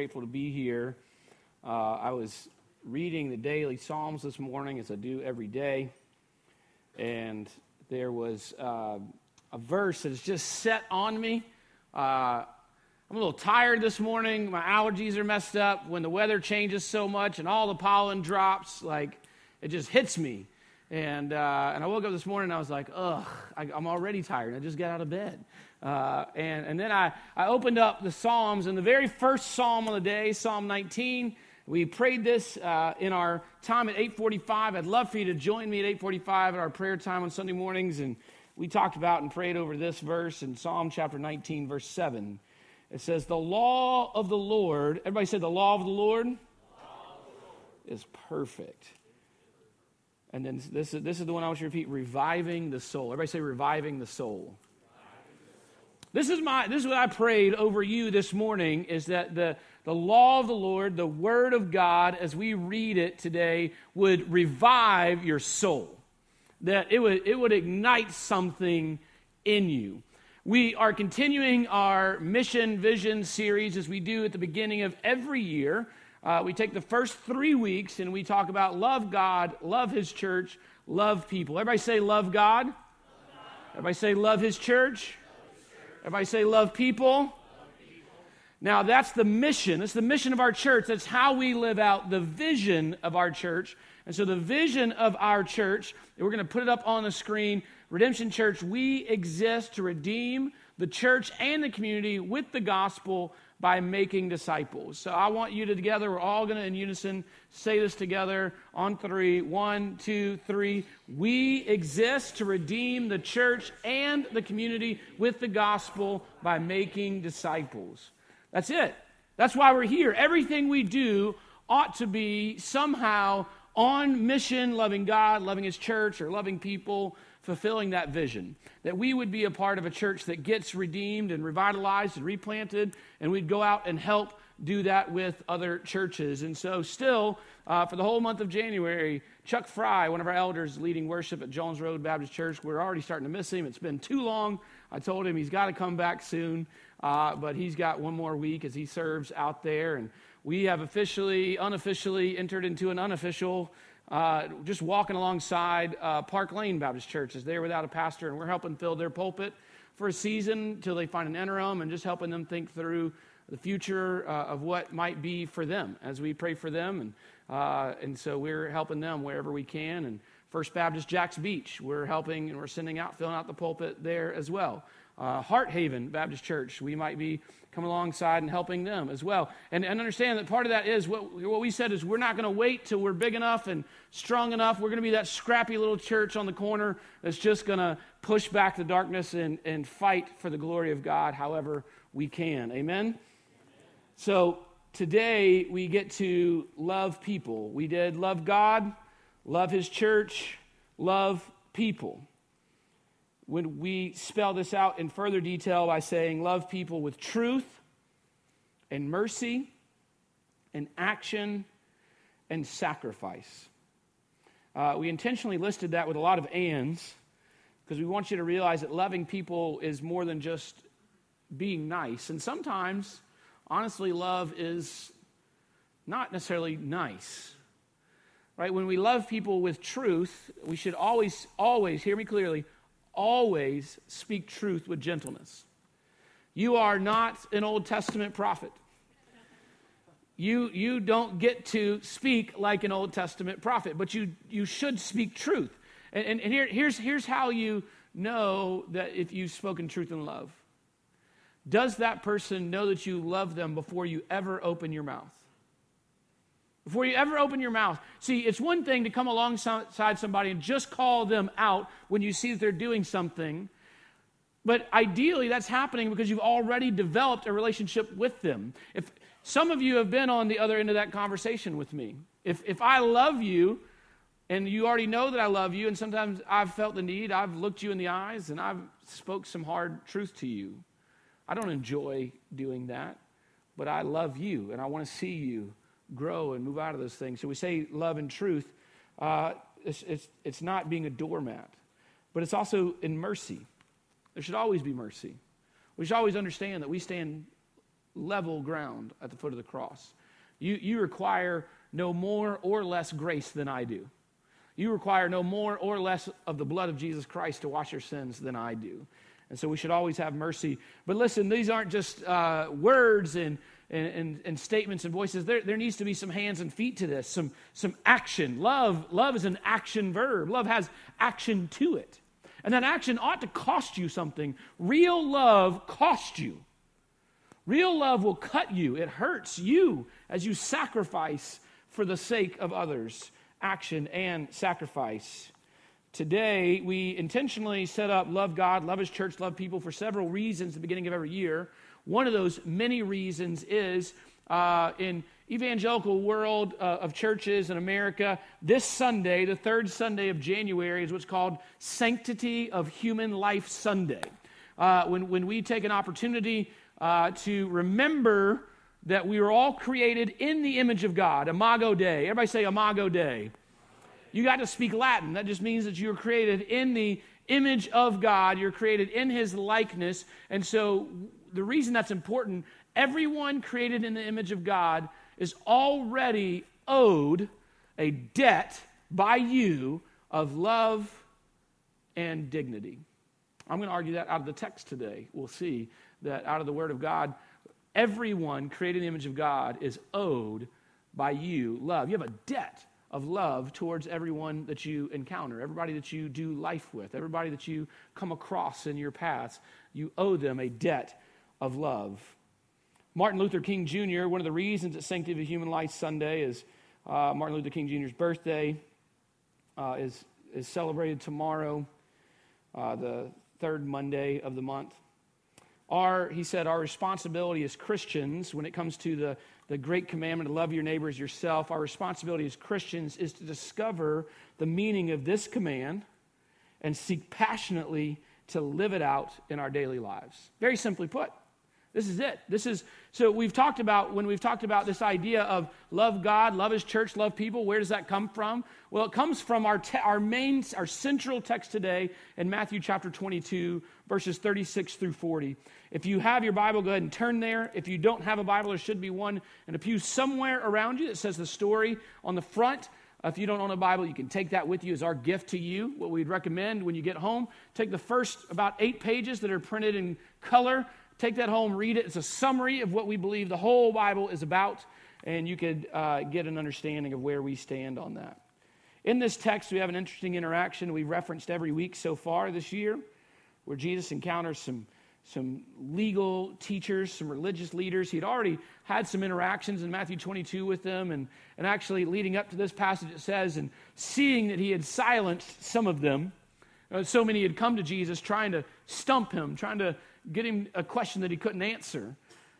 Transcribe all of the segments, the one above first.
grateful to be here. Uh, I was reading the daily Psalms this morning, as I do every day, and there was uh, a verse that is just set on me. Uh, I'm a little tired this morning. My allergies are messed up. When the weather changes so much and all the pollen drops, like it just hits me. And, uh, and I woke up this morning and I was like, ugh, I, am already tired. I just got out of bed. Uh, and, and then I, I opened up the Psalms, and the very first Psalm of the day, Psalm 19, we prayed this uh, in our time at 845. I'd love for you to join me at 845 at our prayer time on Sunday mornings. And we talked about and prayed over this verse in Psalm chapter 19, verse 7. It says, The law of the Lord, everybody said, The law of the Lord, of the Lord. is perfect. And then this is, this is the one I want you to repeat reviving the soul. Everybody say, reviving the soul. This is my this is what I prayed over you this morning is that the the law of the Lord, the word of God as we read it today would revive your soul. That it would it would ignite something in you. We are continuing our mission vision series as we do at the beginning of every year. Uh, we take the first three weeks and we talk about love God, love His church, love people. Everybody say, love God. Love God. Everybody say, love His church. Everybody say, love people. Now, that's the mission. That's the mission of our church. That's how we live out the vision of our church. And so, the vision of our church, we're going to put it up on the screen Redemption Church, we exist to redeem the church and the community with the gospel by making disciples. So I want you to together, we're all going to in unison say this together on three. One, two, three. We exist to redeem the church and the community with the gospel by making disciples. That's it. That's why we're here. Everything we do ought to be somehow on mission, loving God, loving His church, or loving people fulfilling that vision. That we would be a part of a church that gets redeemed and revitalized and replanted, and we'd go out and help do that with other churches. And so, still, uh, for the whole month of January, Chuck Fry, one of our elders leading worship at Jones Road Baptist Church, we're already starting to miss him. It's been too long. I told him he's got to come back soon, uh, but he's got one more week as he serves out there. And we have officially, unofficially entered into an unofficial uh, just walking alongside uh, Park Lane Baptist Church as they're without a pastor, and we're helping fill their pulpit for a season until they find an interim and just helping them think through the future uh, of what might be for them as we pray for them. And, uh, and so we're helping them wherever we can. And First Baptist Jax Beach, we're helping and we're sending out, filling out the pulpit there as well. Uh, Heart Haven Baptist Church, we might be coming alongside and helping them as well. And, and understand that part of that is what, what we said is we're not going to wait till we're big enough and strong enough. We're going to be that scrappy little church on the corner that's just going to push back the darkness and, and fight for the glory of God however we can. Amen? So today we get to love people. We did love God, love His church, love people when we spell this out in further detail by saying, Love people with truth and mercy and action and sacrifice. Uh, we intentionally listed that with a lot of ands because we want you to realize that loving people is more than just being nice. And sometimes, honestly, love is not necessarily nice. Right? When we love people with truth, we should always, always, hear me clearly, always speak truth with gentleness. You are not an Old Testament prophet. You, you don't get to speak like an Old Testament prophet, but you, you should speak truth. And, and, and here, here's, here's how you know that if you've spoken truth in love. Does that person know that you love them before you ever open your mouth? Before you ever open your mouth. See, it's one thing to come alongside somebody and just call them out when you see that they're doing something. But ideally, that's happening because you've already developed a relationship with them. If some of you have been on the other end of that conversation with me, if, if I love you and you already know that I love you, and sometimes I've felt the need, I've looked you in the eyes and I've spoke some hard truth to you. I don't enjoy doing that, but I love you and I want to see you grow and move out of those things. So we say love and truth. Uh, it's, it's, it's not being a doormat, but it's also in mercy. There should always be mercy. We should always understand that we stand level ground at the foot of the cross. You, you require no more or less grace than I do. You require no more or less of the blood of Jesus Christ to wash your sins than I do. And so we should always have mercy. But listen, these aren't just uh, words and, and, and, and, statements and voices. There, there needs to be some hands and feet to this, some, some action. Love, love is an action verb, love has action to it. And that action ought to cost you something. Real love costs you. Real love will cut you, it hurts you as you sacrifice for the sake of others. Action and sacrifice. Today, we intentionally set up Love God, Love His Church, Love People for several reasons at the beginning of every year. One of those many reasons is uh, in evangelical world uh, of churches in America, this Sunday, the third Sunday of January, is what's called Sanctity of Human Life Sunday. Uh, when, when we take an opportunity uh, to remember that we were all created in the image of God, Imago Dei. Everybody say Imago Dei. You got to speak Latin. That just means that you were created in the image of God. You're created in his likeness. And so the reason that's important, everyone created in the image of God is already owed a debt by you of love and dignity. I'm going to argue that out of the text today. We'll see that out of the Word of God, everyone created in the image of God is owed by you love. You have a debt of love towards everyone that you encounter, everybody that you do life with, everybody that you come across in your paths. You owe them a debt of love. Martin Luther King Jr., one of the reasons that Sanctity of Human Life Sunday is uh, Martin Luther King Jr.'s birthday, uh, is, is celebrated tomorrow, uh, the third Monday of the month. Our, he said, our responsibility as Christians, when it comes to the, the great commandment to love your neighbor as yourself, our responsibility as Christians is to discover the meaning of this command and seek passionately to live it out in our daily lives. Very simply put. This is it. This is so we've talked about when we've talked about this idea of love God, love His church, love people. Where does that come from? Well, it comes from our te- our main our central text today in Matthew chapter 22, verses 36 through 40. If you have your Bible, go ahead and turn there. If you don't have a Bible, there should be one in a pew somewhere around you that says the story on the front. If you don't own a Bible, you can take that with you as our gift to you. What we'd recommend when you get home, take the first about eight pages that are printed in color Take that home, read it. It's a summary of what we believe the whole Bible is about, and you could uh, get an understanding of where we stand on that. In this text, we have an interesting interaction we've referenced every week so far this year, where Jesus encounters some, some legal teachers, some religious leaders. He'd already had some interactions in Matthew 22 with them, and, and actually leading up to this passage, it says, and seeing that he had silenced some of them, uh, so many had come to Jesus trying to stump him, trying to get him a question that he couldn't answer.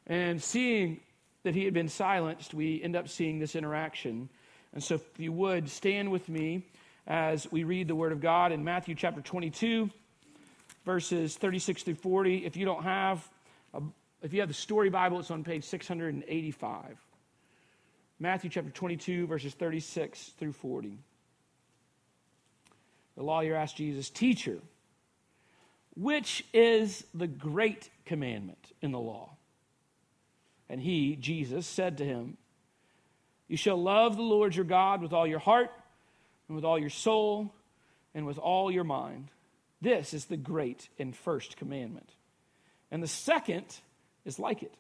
And seeing that he had been silenced, we end up seeing this interaction. And so, if you would, stand with me as we read the Word of God in Matthew chapter 22, verses 36 through 40. If you don't have, a, if you have the Story Bible, it's on page 685. Matthew chapter 22, verses 36 through 40. The lawyer asked Jesus, Teacher, which is the great commandment in the law? And he, Jesus, said to him, You shall love the Lord your God with all your heart, and with all your soul, and with all your mind. This is the great and first commandment. And the second is like it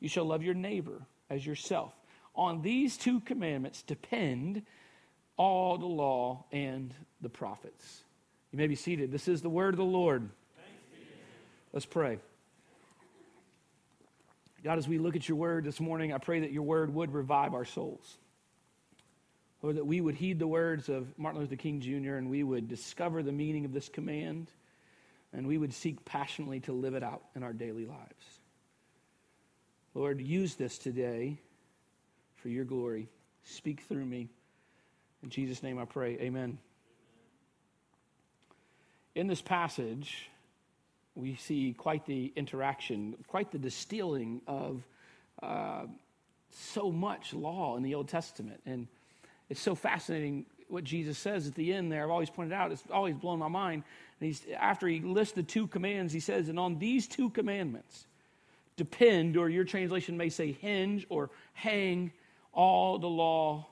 You shall love your neighbor as yourself. On these two commandments depend all the law and the prophets. You may be seated. This is the word of the Lord. Let's pray. God, as we look at your word this morning, I pray that your word would revive our souls. Lord, that we would heed the words of Martin Luther King Jr. and we would discover the meaning of this command and we would seek passionately to live it out in our daily lives. Lord, use this today for your glory. Speak through me. In Jesus' name I pray. Amen. In this passage, we see quite the interaction, quite the distilling of uh, so much law in the Old Testament. And it's so fascinating what Jesus says at the end there. I've always pointed out, it's always blown my mind. And he's, after he lists the two commands, he says, And on these two commandments depend, or your translation may say hinge or hang, all the law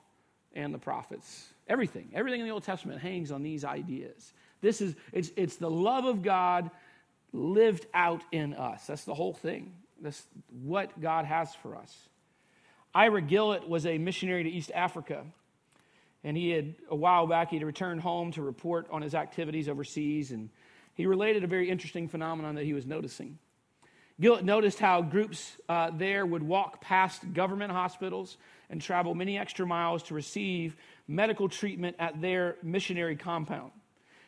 and the prophets. Everything, everything in the Old Testament hangs on these ideas. This is, it's, it's the love of God lived out in us. That's the whole thing. That's what God has for us. Ira Gillett was a missionary to East Africa. And he had, a while back, he had returned home to report on his activities overseas. And he related a very interesting phenomenon that he was noticing. Gillett noticed how groups uh, there would walk past government hospitals and travel many extra miles to receive medical treatment at their missionary compound.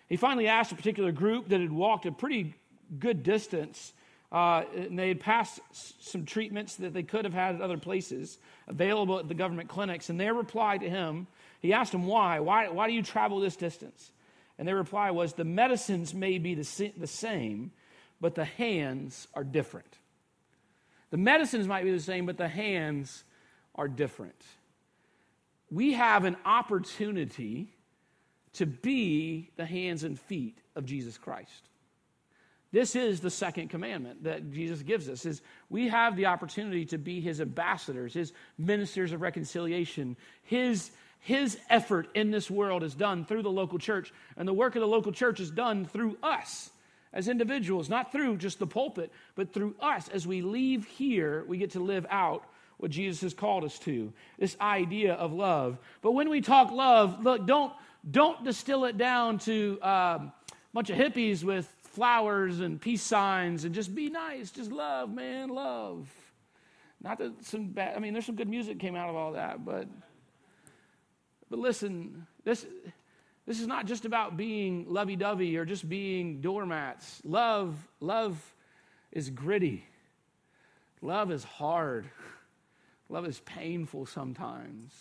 He finally asked a particular group that had walked a pretty good distance uh, and they had passed some treatments that they could have had at other places available at the government clinics. And their reply to him, he asked him, why. Why, why do you travel this distance? And their reply was, the medicines may be the, the same, but the hands are different. The medicines might be the same, but the hands are different. We have an opportunity to be the hands and feet of Jesus Christ. This is the second commandment that Jesus gives us is we have the opportunity to be his ambassadors, his ministers of reconciliation. His his effort in this world is done through the local church, and the work of the local church is done through us as individuals, not through just the pulpit, but through us. As we leave here, we get to live out what Jesus has called us to this idea of love. But when we talk love, look, don't, don't distill it down to um, a bunch of hippies with flowers and peace signs and just be nice, just love, man, love. Not that some bad, I mean, there's some good music came out of all that, but, but listen, this, this is not just about being lovey dovey or just being doormats. Love, love is gritty. Love is hard. Love is painful sometimes.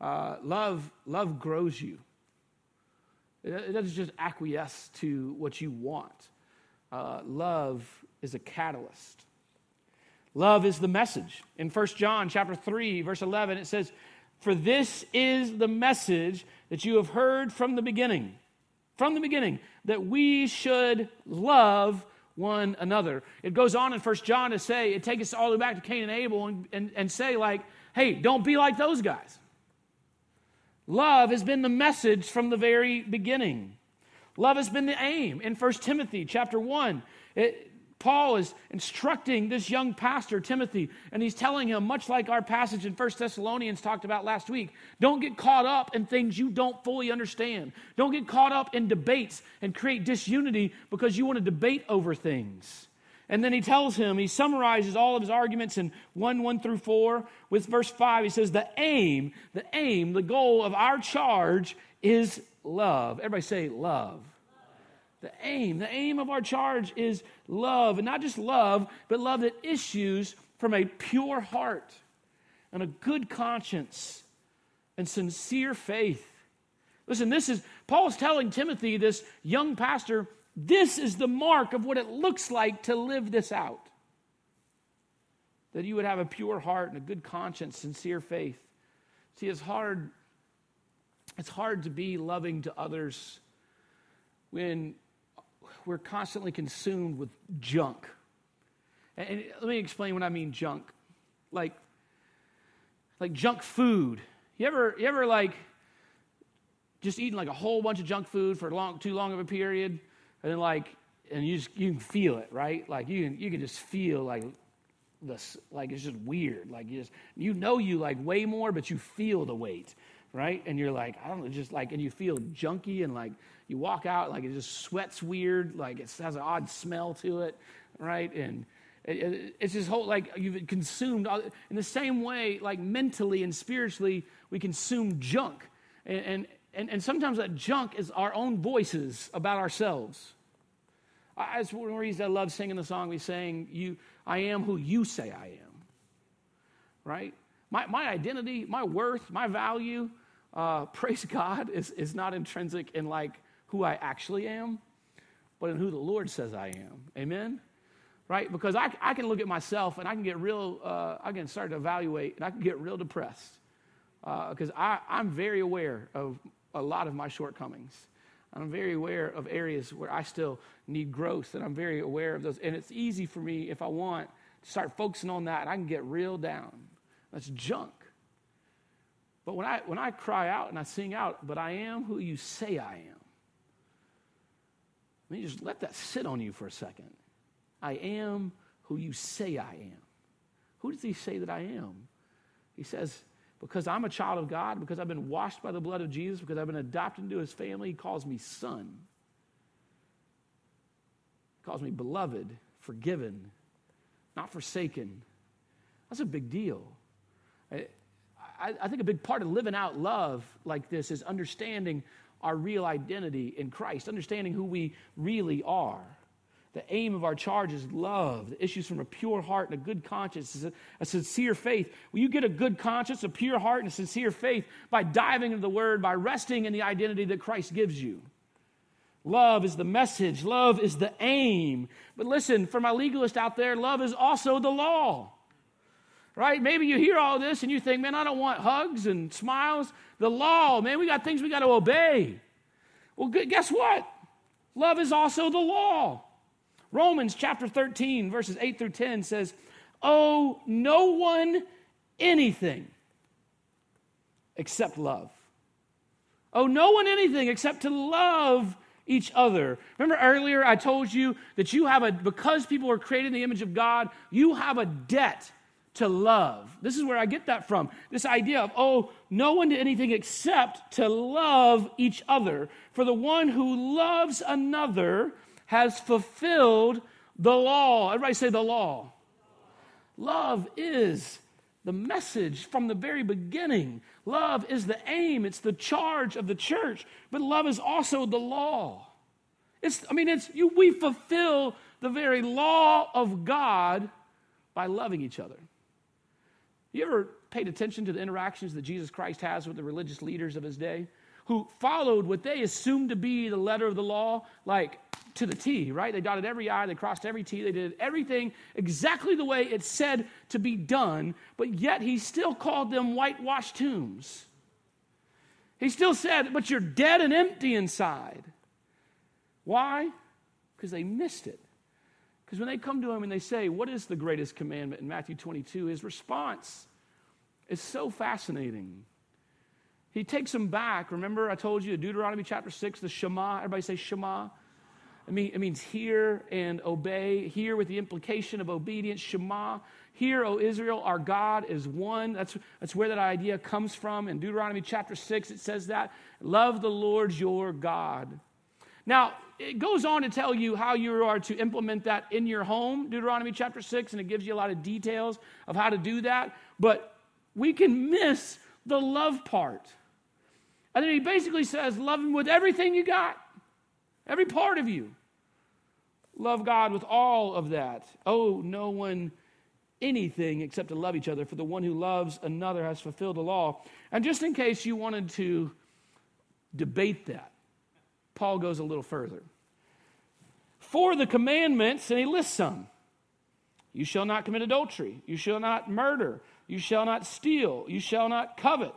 Uh, love, love grows you. It doesn't just acquiesce to what you want. Uh, love is a catalyst. Love is the message. In 1 John chapter 3, verse 11, it says, For this is the message that you have heard from the beginning. From the beginning, that we should love one another. It goes on in 1 John to say, it takes us all the way back to Cain and Abel and, and, and say, like, hey, don't be like those guys. Love has been the message from the very beginning. Love has been the aim. In 1 Timothy chapter 1, it, Paul is instructing this young pastor, Timothy, and he's telling him, much like our passage in 1 Thessalonians talked about last week, don't get caught up in things you don't fully understand. Don't get caught up in debates and create disunity because you want to debate over things. And then he tells him, he summarizes all of his arguments in 1 1 through 4 with verse 5. He says, The aim, the aim, the goal of our charge is love. Everybody say love. The aim, the aim of our charge is love. And not just love, but love that issues from a pure heart and a good conscience and sincere faith. Listen, this is, Paul's telling Timothy, this young pastor, this is the mark of what it looks like to live this out. That you would have a pure heart and a good conscience, sincere faith. See, it's hard. It's hard to be loving to others when we're constantly consumed with junk. And, let me explain what I mean junk. Like, like junk food. You ever, you ever like just eating like a whole bunch of junk food for long, too long of a period? And then like and you just you can feel it right? Like you can you can just feel like this like it's just weird. Like you just you know you like way more but you feel the weight right? And you're like i don't know just like and you feel junky and like you walk out like it just sweats weird like it has an odd smell to it right? And it's this whole like you've consumed in the same way like mentally and spiritually we consume junk. And and, and sometimes that junk is our own voices about ourselves I, it's one reason I love singing the song we sang, you, I am who you say I am. Right? My, my identity, my worth, my value, uh, praise God, is, is not intrinsic in like who I actually am, but in who the Lord says I am. Amen? Right? Because I, I can look at myself and I can get real, uh, I can start to evaluate and I can get real depressed. Because uh, I'm very aware of a lot of my shortcomings. I'm very aware of areas where I still need growth, and I'm very aware of those. And it's easy for me, if I want, to start focusing on that, I can get real down. That's junk. But when I, when I cry out and I sing out, but I am who you say I am, let me just let that sit on you for a second. I am who you say I am. Who does he say that I am? He says, because I'm a child of God, because I've been washed by the blood of Jesus, because I've been adopted into his family, he calls me son. He calls me beloved, forgiven, not forsaken. That's a big deal. I, I, I think a big part of living out love like this is understanding our real identity in Christ, understanding who we really are. The aim of our charge is love, the issues from a pure heart and a good conscience, a, a sincere faith. Will you get a good conscience, a pure heart, and a sincere faith by diving into the Word, by resting in the identity that Christ gives you? Love is the message, love is the aim. But listen, for my legalist out there, love is also the law. Right? Maybe you hear all this and you think, man, I don't want hugs and smiles. The law, man, we got things we got to obey. Well, guess what? Love is also the law. Romans chapter 13, verses 8 through 10 says, Owe no one anything except love. Owe no one anything except to love each other. Remember earlier I told you that you have a, because people are created in the image of God, you have a debt to love. This is where I get that from. This idea of, oh, no one did anything except to love each other. For the one who loves another has fulfilled the law. Everybody say the law. Love is the message from the very beginning. Love is the aim, it's the charge of the church, but love is also the law. It's, I mean, it's you, we fulfill the very law of God by loving each other. You ever paid attention to the interactions that Jesus Christ has with the religious leaders of his day who followed what they assumed to be the letter of the law, like to the T, right? They dotted every I, they crossed every T, they did everything exactly the way it said to be done, but yet he still called them whitewashed tombs. He still said, but you're dead and empty inside. Why? Because they missed it. Because when they come to him and they say, What is the greatest commandment in Matthew 22? His response is so fascinating. He takes them back. Remember, I told you Deuteronomy chapter 6, the Shema. Everybody say Shema. It, mean, it means hear and obey. Hear with the implication of obedience. Shema. Hear, O Israel, our God is one. That's, that's where that idea comes from. In Deuteronomy chapter 6, it says that. Love the Lord your God. Now, it goes on to tell you how you are to implement that in your home, Deuteronomy chapter 6, and it gives you a lot of details of how to do that. But we can miss the love part. And then he basically says, Love him with everything you got. Every part of you. Love God with all of that. Oh, no one anything except to love each other, for the one who loves another has fulfilled the law. And just in case you wanted to debate that, Paul goes a little further. For the commandments, and he lists some you shall not commit adultery, you shall not murder, you shall not steal, you shall not covet.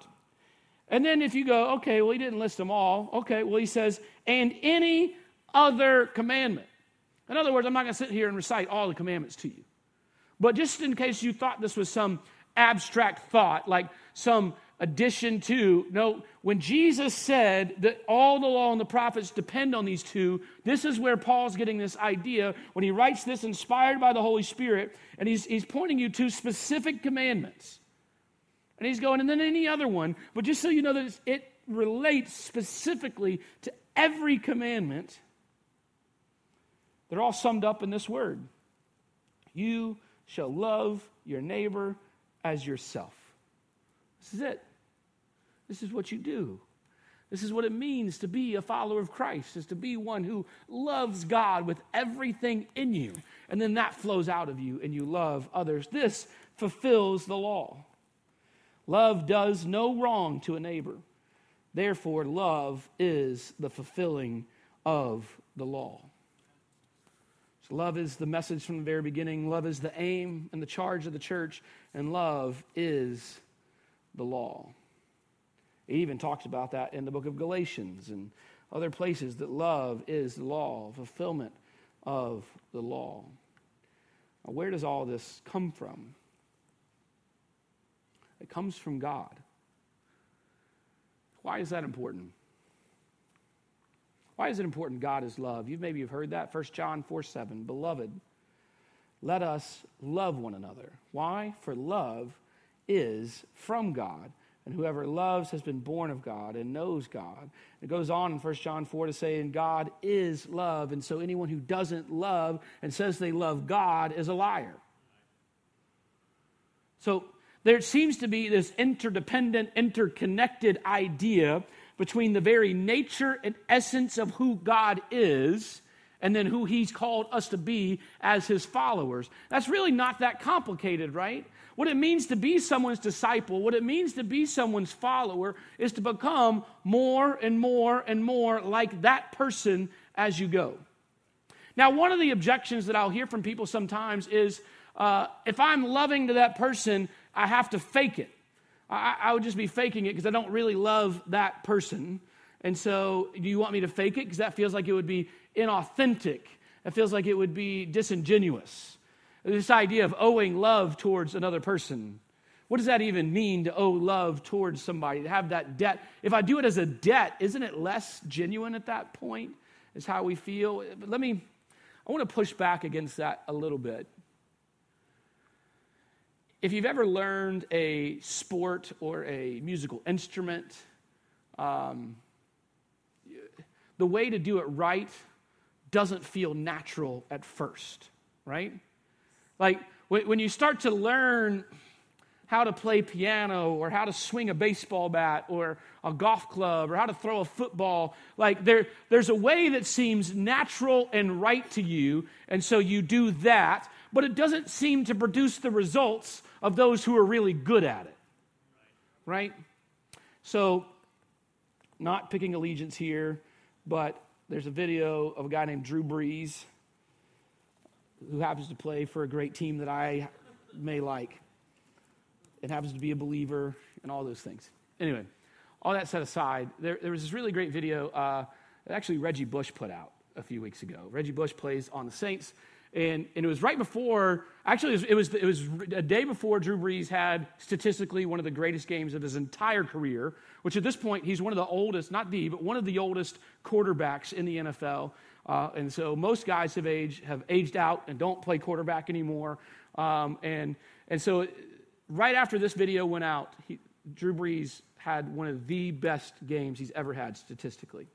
And then if you go, okay, well, he didn't list them all. Okay, well, he says, and any other commandment. In other words, I'm not going to sit here and recite all the commandments to you. But just in case you thought this was some abstract thought, like some addition to, no, when Jesus said that all the law and the prophets depend on these two, this is where Paul's getting this idea when he writes this inspired by the Holy Spirit, and he's, he's pointing you to specific commandments. And he's going, and then any other one. But just so you know that it relates specifically to every commandment, they're all summed up in this word You shall love your neighbor as yourself. This is it. This is what you do. This is what it means to be a follower of Christ, is to be one who loves God with everything in you. And then that flows out of you and you love others. This fulfills the law. Love does no wrong to a neighbor. Therefore, love is the fulfilling of the law. So, love is the message from the very beginning. Love is the aim and the charge of the church. And love is the law. He even talks about that in the book of Galatians and other places that love is the law, fulfillment of the law. where does all this come from? It comes from God. Why is that important? Why is it important God is love? You've maybe you've heard that. 1 John 4 7. Beloved, let us love one another. Why? For love is from God. And whoever loves has been born of God and knows God. It goes on in 1 John 4 to say, and God is love. And so anyone who doesn't love and says they love God is a liar. So there seems to be this interdependent, interconnected idea between the very nature and essence of who God is and then who he's called us to be as his followers. That's really not that complicated, right? What it means to be someone's disciple, what it means to be someone's follower, is to become more and more and more like that person as you go. Now, one of the objections that I'll hear from people sometimes is uh, if I'm loving to that person, I have to fake it. I, I would just be faking it because I don't really love that person. And so, do you want me to fake it? Because that feels like it would be inauthentic. It feels like it would be disingenuous. This idea of owing love towards another person. What does that even mean to owe love towards somebody, to have that debt? If I do it as a debt, isn't it less genuine at that point? Is how we feel. But let me, I want to push back against that a little bit. If you've ever learned a sport or a musical instrument, um, the way to do it right doesn't feel natural at first, right? Like when you start to learn how to play piano or how to swing a baseball bat or a golf club or how to throw a football, like there, there's a way that seems natural and right to you, and so you do that, but it doesn't seem to produce the results of those who are really good at it, right? So, not picking allegiance here, but there's a video of a guy named Drew Brees who happens to play for a great team that I may like and happens to be a believer and all those things. Anyway, all that set aside, there, there was this really great video uh, that actually Reggie Bush put out a few weeks ago. Reggie Bush plays on the Saints. And, and it was right before, actually, it was, it, was, it was a day before Drew Brees had statistically one of the greatest games of his entire career, which at this point, he's one of the oldest, not the, but one of the oldest quarterbacks in the NFL. Uh, and so most guys have aged, have aged out and don't play quarterback anymore. Um, and, and so right after this video went out, he, Drew Brees had one of the best games he's ever had statistically.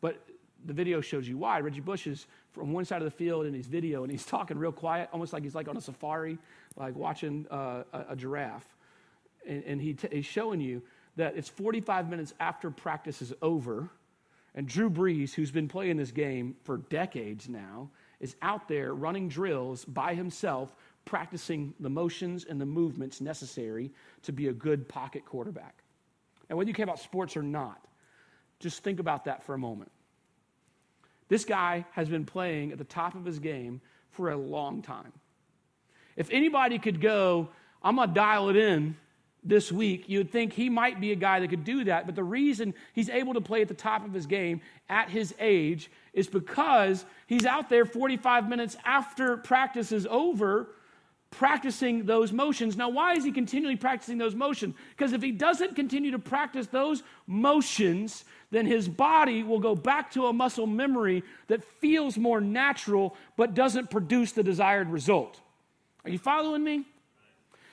But the video shows you why. Reggie Bush is from one side of the field in his video, and he's talking real quiet, almost like he's like on a safari, like watching uh, a, a, giraffe. And, and he t- he's showing you that it's 45 minutes after practice is over, and Drew Brees, who's been playing this game for decades now, is out there running drills by himself, practicing the motions and the movements necessary to be a good pocket quarterback. And whether you care about sports or not, just think about that for a moment. This guy has been playing at the top of his game for a long time. If anybody could go, I'm going to dial it in this week, you'd think he might be a guy that could do that. But the reason he's able to play at the top of his game at his age is because he's out there 45 minutes after practice is over practicing those motions. Now, why is he continually practicing those motions? Because if he doesn't continue to practice those motions, then his body will go back to a muscle memory that feels more natural but doesn't produce the desired result. Are you following me?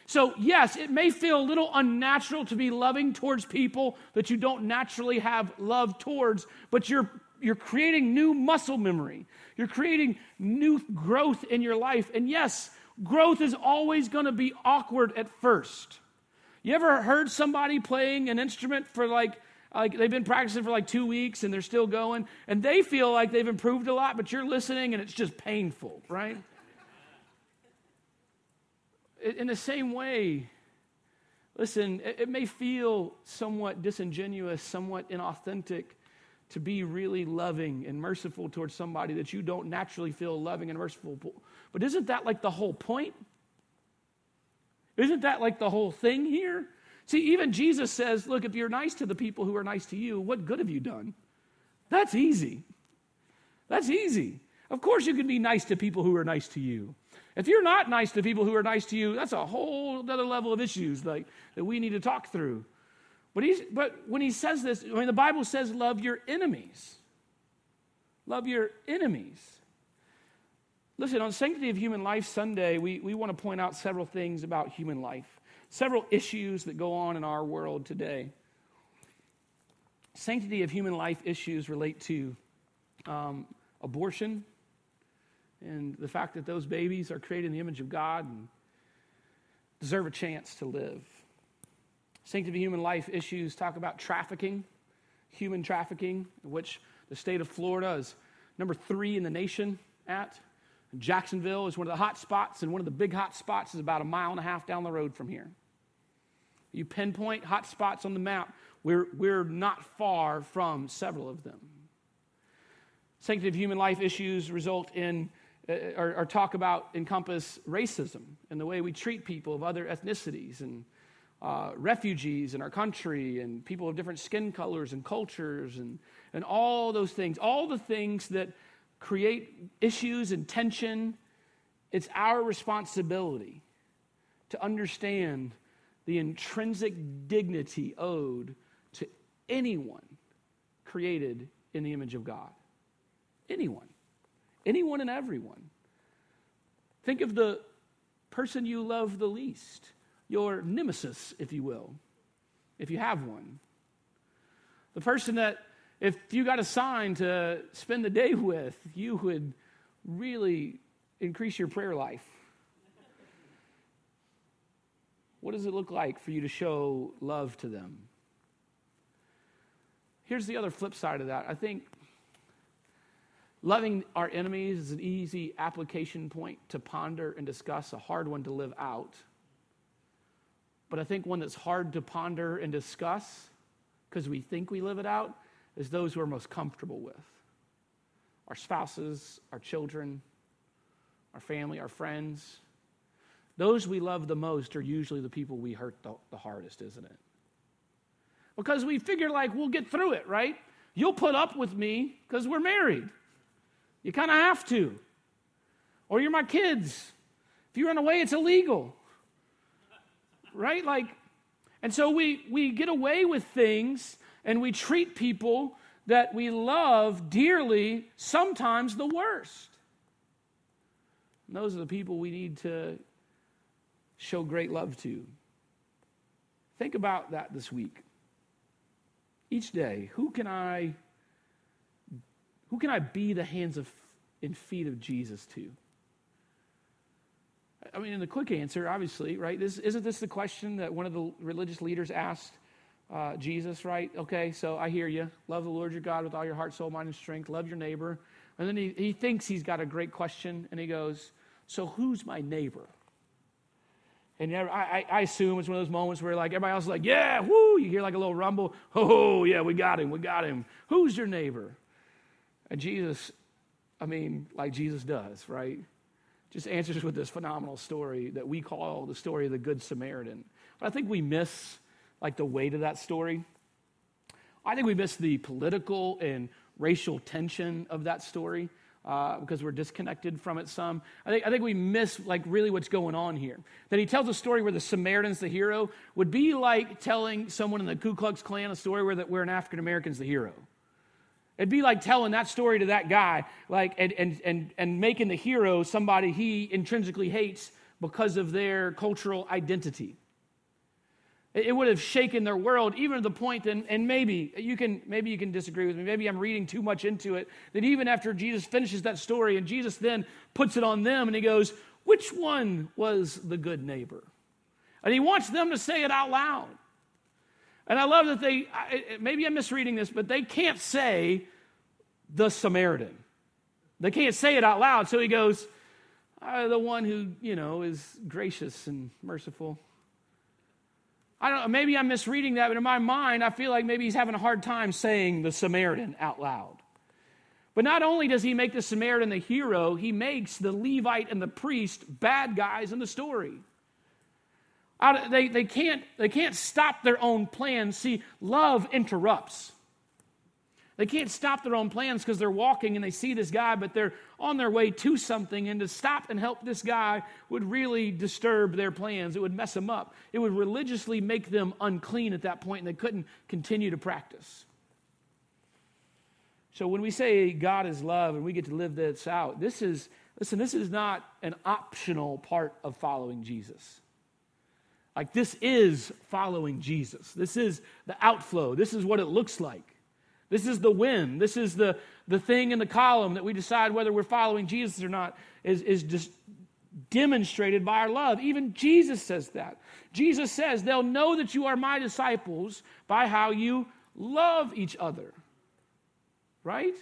So, yes, it may feel a little unnatural to be loving towards people that you don't naturally have love towards, but you're, you're creating new muscle memory. You're creating new growth in your life. And yes, growth is always going to be awkward at first. You ever heard somebody playing an instrument for like like they've been practicing for like two weeks and they're still going, and they feel like they've improved a lot, but you're listening and it's just painful, right? In the same way, listen, it may feel somewhat disingenuous, somewhat inauthentic to be really loving and merciful towards somebody that you don't naturally feel loving and merciful. But isn't that like the whole point? Isn't that like the whole thing here? See, even Jesus says, look, if you're nice to the people who are nice to you, what good have you done? That's easy. That's easy. Of course, you can be nice to people who are nice to you. If you're not nice to people who are nice to you, that's a whole other level of issues like, that we need to talk through. But, he's, but when he says this, I mean, the Bible says, love your enemies. Love your enemies. Listen, on Sanctity of Human Life Sunday, we, we want to point out several things about human life, several issues that go on in our world today. Sanctity of human life issues relate to um, abortion and the fact that those babies are created in the image of God and deserve a chance to live. Sanctity of human life issues talk about trafficking, human trafficking, which the state of Florida is number three in the nation at. Jacksonville is one of the hot spots, and one of the big hot spots is about a mile and a half down the road from here. You pinpoint hot spots on the map, we're, we're not far from several of them. Sanctity of human life issues result in, uh, or, or talk about, encompass racism and the way we treat people of other ethnicities and uh, refugees in our country and people of different skin colors and cultures and, and all those things, all the things that create issues and tension, it's our responsibility to understand the intrinsic dignity owed to anyone created in the image of God. Anyone. Anyone and everyone. Think of the person you love the least, your nemesis, if you will, if you have one. The person that if you got a sign to spend the day with, you would really increase your prayer life. What does it look like for you to show love to them? Here's the other flip side of that. I think loving our enemies is an easy application point to ponder and discuss, a hard one to live out. But I think one that's hard to ponder and discuss because we think we live it out is those who are most comfortable with our spouses, our children, our family, our friends. Those we love the most are usually the people we hurt the, the hardest, isn't it? Because we figure, like, we'll get through it, right? You'll put up with me because we're married. You kind of have to. Or you're my kids. If you run away, it's illegal. Right? Like, and so we, we get away with things and we treat people that we love dearly sometimes the worst. And those are the people we need to show great love to. Think about that this week. Each day, who can I who can I be the hands of and feet of Jesus to? I mean, in the quick answer, obviously, right? This, isn't this the question that one of the religious leaders asked uh, Jesus, right? Okay, so I hear you. Love the Lord your God with all your heart, soul, mind, and strength. Love your neighbor. And then he, he thinks he's got a great question, and he goes, So who's my neighbor? And I, I, assume it's one of those moments where like everybody else is like, yeah, whoo, you hear like a little rumble. Oh, yeah, we got him, we got him. Who's your neighbor? And Jesus, I mean, like Jesus does, right? Just answers with this phenomenal story that we call the story of the Good Samaritan. But I think we miss like the weight of that story. I think we miss the political and racial tension of that story uh, because we're disconnected from it some. I think, I think we miss like really what's going on here. That he tells a story where the Samaritan's the hero would be like telling someone in the Ku Klux Klan a story where, that, where an African American's the hero. It'd be like telling that story to that guy, like and, and, and, and making the hero somebody he intrinsically hates because of their cultural identity. It would have shaken their world, even to the point, and, and maybe you can maybe you can disagree with me. Maybe I'm reading too much into it. That even after Jesus finishes that story, and Jesus then puts it on them, and he goes, "Which one was the good neighbor?" And he wants them to say it out loud. And I love that they. Maybe I'm misreading this, but they can't say the Samaritan. They can't say it out loud. So he goes, "The one who you know is gracious and merciful." I don't maybe I'm misreading that, but in my mind, I feel like maybe he's having a hard time saying the Samaritan out loud. But not only does he make the Samaritan the hero, he makes the Levite and the priest bad guys in the story. They, they, can't, they can't stop their own plans. See, love interrupts. They can't stop their own plans because they're walking and they see this guy, but they're on their way to something. And to stop and help this guy would really disturb their plans. It would mess them up. It would religiously make them unclean at that point, and they couldn't continue to practice. So when we say God is love and we get to live this out, this is, listen, this is not an optional part of following Jesus. Like, this is following Jesus. This is the outflow. This is what it looks like. This is the win. This is the, the thing in the column that we decide whether we're following Jesus or not, is, is just demonstrated by our love. Even Jesus says that. Jesus says, They'll know that you are my disciples by how you love each other. Right?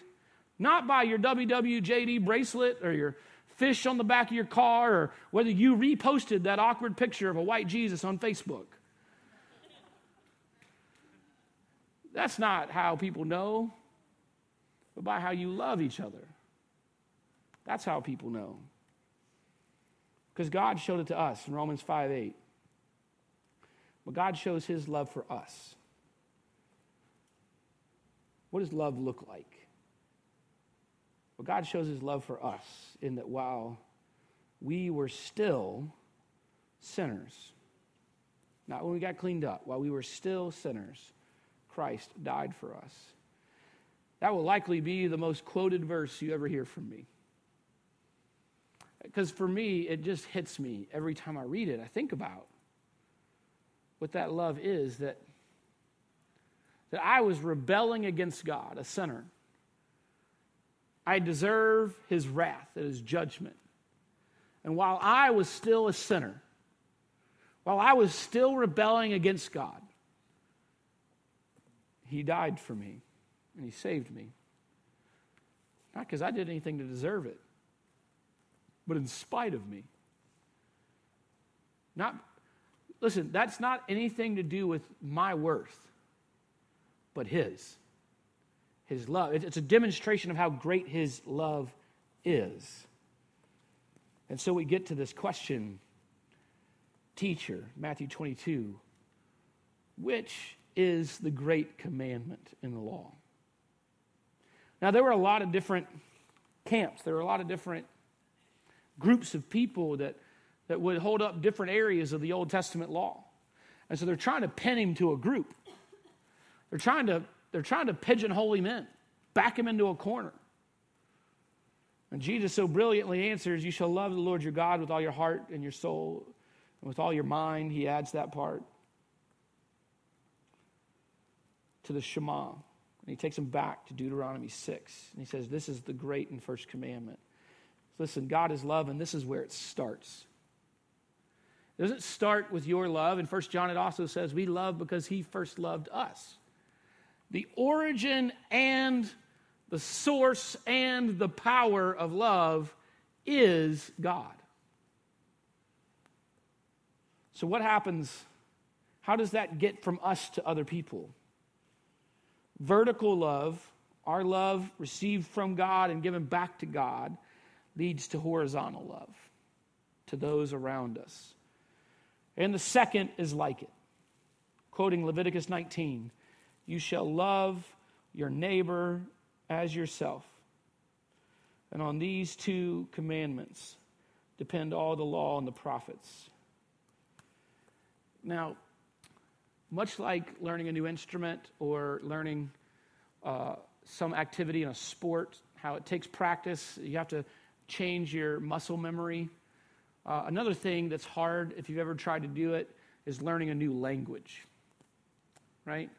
Not by your WWJD bracelet or your fish on the back of your car or whether you reposted that awkward picture of a white Jesus on Facebook. That's not how people know, but by how you love each other. That's how people know. Because God showed it to us in Romans 5 8. But God shows his love for us. What does love look like? Well, God shows his love for us in that while we were still sinners, not when we got cleaned up, while we were still sinners, Christ died for us. That will likely be the most quoted verse you ever hear from me. Because for me, it just hits me every time I read it. I think about what that love is that, that I was rebelling against God, a sinner. I deserve his wrath and his judgment. And while I was still a sinner, while I was still rebelling against God, he died for me and He saved me. Not because I did anything to deserve it, but in spite of me. Not, listen, that's not anything to do with my worth, but His. His love. It's a demonstration of how great His love is. And so we get to this question Teacher, Matthew 22, which is the great commandment in the law. Now, there were a lot of different camps, there were a lot of different groups of people that, that would hold up different areas of the Old Testament law. And so they're trying to pin him to a group. They're trying to, they're trying to pigeonhole him in, back him into a corner. And Jesus so brilliantly answers, You shall love the Lord your God with all your heart and your soul and with all your mind. He adds that part. To the Shema. And he takes them back to Deuteronomy 6. And he says, This is the great and first commandment. Listen, God is love, and this is where it starts. It doesn't start with your love. In 1 John, it also says, We love because he first loved us. The origin and the source and the power of love is God. So, what happens? How does that get from us to other people? Vertical love, our love received from God and given back to God, leads to horizontal love to those around us. And the second is like it. Quoting Leviticus 19 You shall love your neighbor as yourself. And on these two commandments depend all the law and the prophets. Now, much like learning a new instrument or learning uh, some activity in a sport, how it takes practice, you have to change your muscle memory. Uh, another thing that's hard, if you've ever tried to do it, is learning a new language. Right?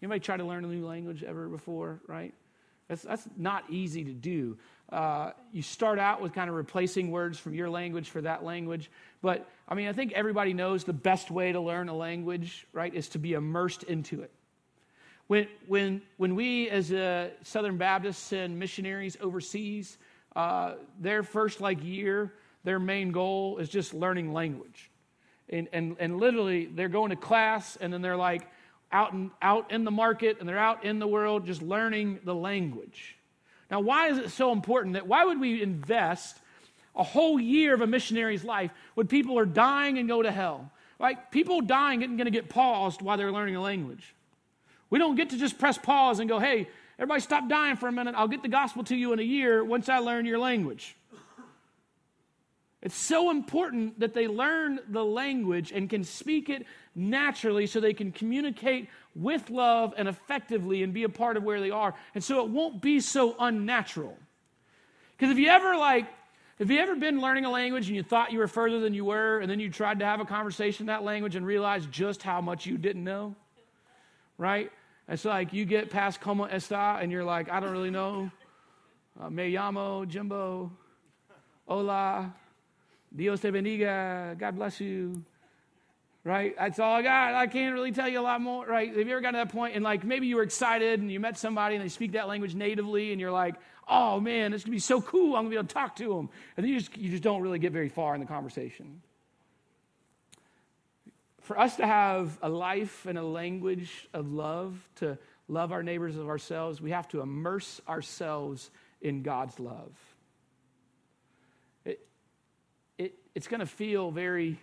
You Anybody try to learn a new language ever before? Right? That's, that's not easy to do. Uh, you start out with kind of replacing words from your language for that language. But I mean, I think everybody knows the best way to learn a language, right, is to be immersed into it. When, when, when we, as a Southern Baptists, send missionaries overseas, uh, their first like year, their main goal is just learning language. And, and, and literally, they're going to class, and then they're like out in, out in the market, and they're out in the world just learning the language. Now, why is it so important that why would we invest a whole year of a missionary's life when people are dying and go to hell? Like people dying isn't going to get paused while they're learning a language. We don't get to just press pause and go, hey, Everybody stop dying for a minute. I'll get the gospel to you in a year once I learn your language. It's so important that they learn the language and can speak it naturally so they can communicate with love and effectively and be a part of where they are. And so it won't be so unnatural. Because if you ever like, have you ever been learning a language and you thought you were further than you were, and then you tried to have a conversation in that language and realized just how much you didn't know? Right? It's like you get past como esta and you're like, I don't really know. Uh, me llamo, Jimbo, hola, Dios te bendiga. God bless you. Right? That's all I got. I can't really tell you a lot more. Right? Have you ever gotten to that point and like maybe you were excited and you met somebody and they speak that language natively and you're like, oh man, this is gonna be so cool. I'm gonna be able to talk to them. And then you just you just don't really get very far in the conversation. For us to have a life and a language of love, to love our neighbors of ourselves, we have to immerse ourselves in God's love. It's going to feel very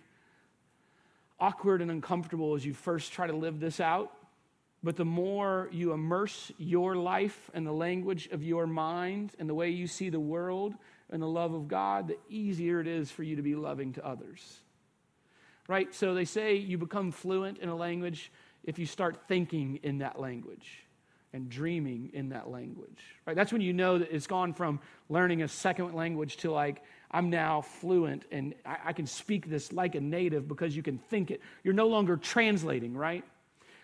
awkward and uncomfortable as you first try to live this out. But the more you immerse your life and the language of your mind and the way you see the world and the love of God, the easier it is for you to be loving to others. Right? So they say you become fluent in a language if you start thinking in that language and dreaming in that language. Right? That's when you know that it's gone from learning a second language to like I'm now fluent and I, I, can speak this like a native because you can think it. You're no longer translating, right?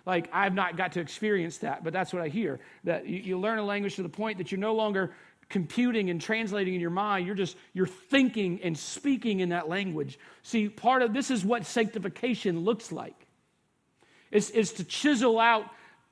Like, I've not got to experience that, but that's what I hear. That you, you learn a language to the point that you're no longer computing and translating in your mind you're just you're thinking and speaking in that language see part of this is what sanctification looks like is, is to chisel out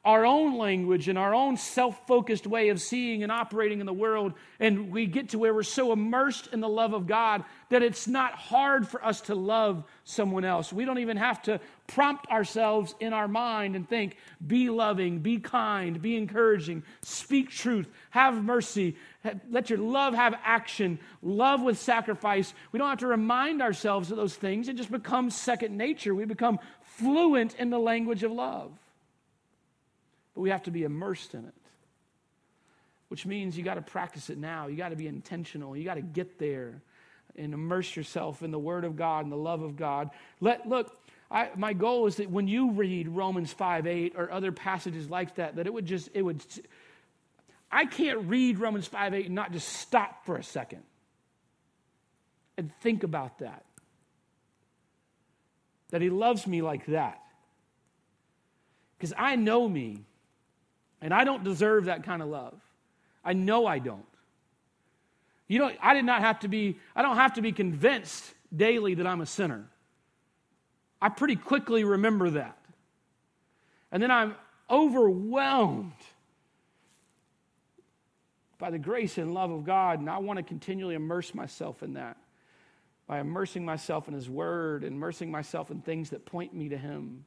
our own language and our own self focused way of seeing and operating in the world. And we get to where we're so immersed in the love of God that it's not hard for us to love someone else. We don't even have to prompt ourselves in our mind and think, be loving, be kind, be encouraging, speak truth, have mercy, let your love have action, love with sacrifice. We don't have to remind ourselves of those things. It just becomes second nature. We become fluent in the language of love but we have to be immersed in it. Which means you got to practice it now. You got to be intentional. You got to get there and immerse yourself in the Word of God and the love of God. Let look. I, my goal is that when you read Romans 5 8 or other passages like that, that it would just, it would, I can't read Romans 5 8 and not just stop for a second and think about that. That He loves me like that. Because I know me. And I don't deserve that kind of love. I know I don't. You know, I did not have to be, I don't have to be convinced daily that I'm a sinner. I pretty quickly remember that. And then I'm overwhelmed by the grace and love of God, and I want to continually immerse myself in that by immersing myself in His Word, immersing myself in things that point me to Him.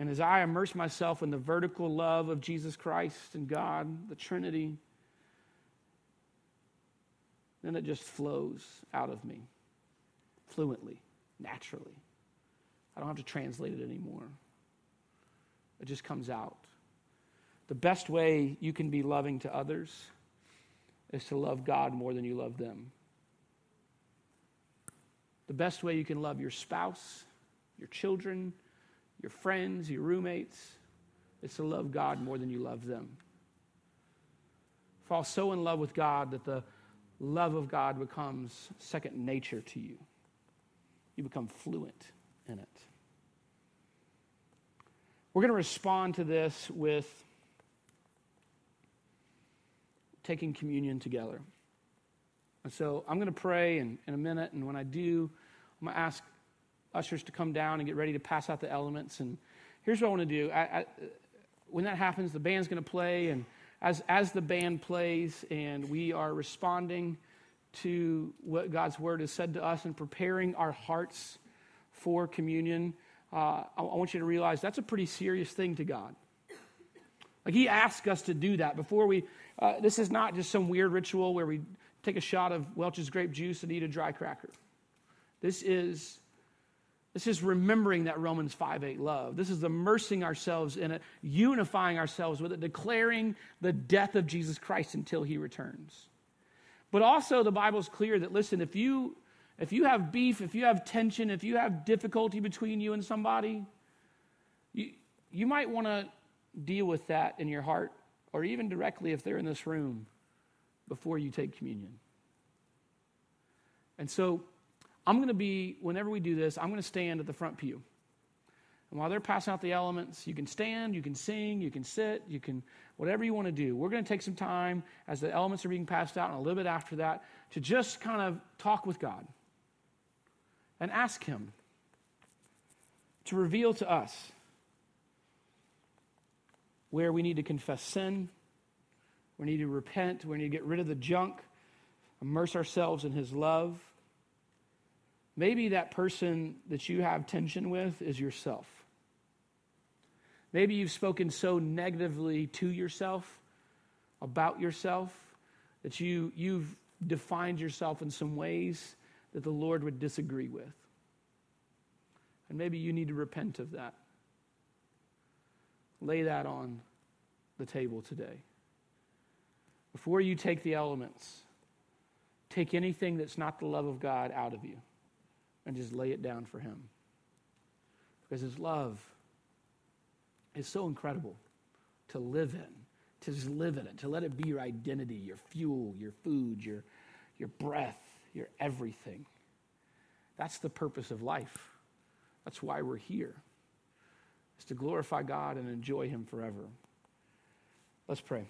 And as I immerse myself in the vertical love of Jesus Christ and God, the Trinity, then it just flows out of me fluently, naturally. I don't have to translate it anymore. It just comes out. The best way you can be loving to others is to love God more than you love them. The best way you can love your spouse, your children, your friends, your roommates. It's to love God more than you love them. Fall so in love with God that the love of God becomes second nature to you. You become fluent in it. We're going to respond to this with taking communion together. And so I'm going to pray in, in a minute, and when I do, I'm going to ask ushers to come down and get ready to pass out the elements. And here's what I want to do. I, I, when that happens, the band's going to play, and as, as the band plays and we are responding to what God's word has said to us and preparing our hearts for communion, uh, I, I want you to realize that's a pretty serious thing to God. Like He asks us to do that before we. Uh, this is not just some weird ritual where we take a shot of Welch's grape juice and eat a dry cracker. This is This is remembering that Romans 5 8 love. This is immersing ourselves in it, unifying ourselves with it, declaring the death of Jesus Christ until he returns. But also, the Bible's clear that, listen, if you, if you have beef, if you have tension, if you have difficulty between you and somebody, you, you might want to deal with that in your heart, or even directly if they're in this room, before you take communion. And so, I'm going to be, whenever we do this, I'm going to stand at the front pew. And while they're passing out the elements, you can stand, you can sing, you can sit, you can, whatever you want to do. We're going to take some time as the elements are being passed out and a little bit after that to just kind of talk with God and ask Him to reveal to us where we need to confess sin, we need to repent, we need to get rid of the junk, immerse ourselves in His love Maybe that person that you have tension with is yourself. Maybe you've spoken so negatively to yourself, about yourself, that you, you've defined yourself in some ways that the Lord would disagree with. And maybe you need to repent of that. Lay that on the table today. Before you take the elements, take anything that's not the love of God out of you and just lay it down for Him. Because His love is so incredible to live in, to just live in it, to let it be your identity, your fuel, your food, your, your breath, your everything. That's the purpose of life. That's why we're here, is to glorify God and enjoy Him forever. Let's pray.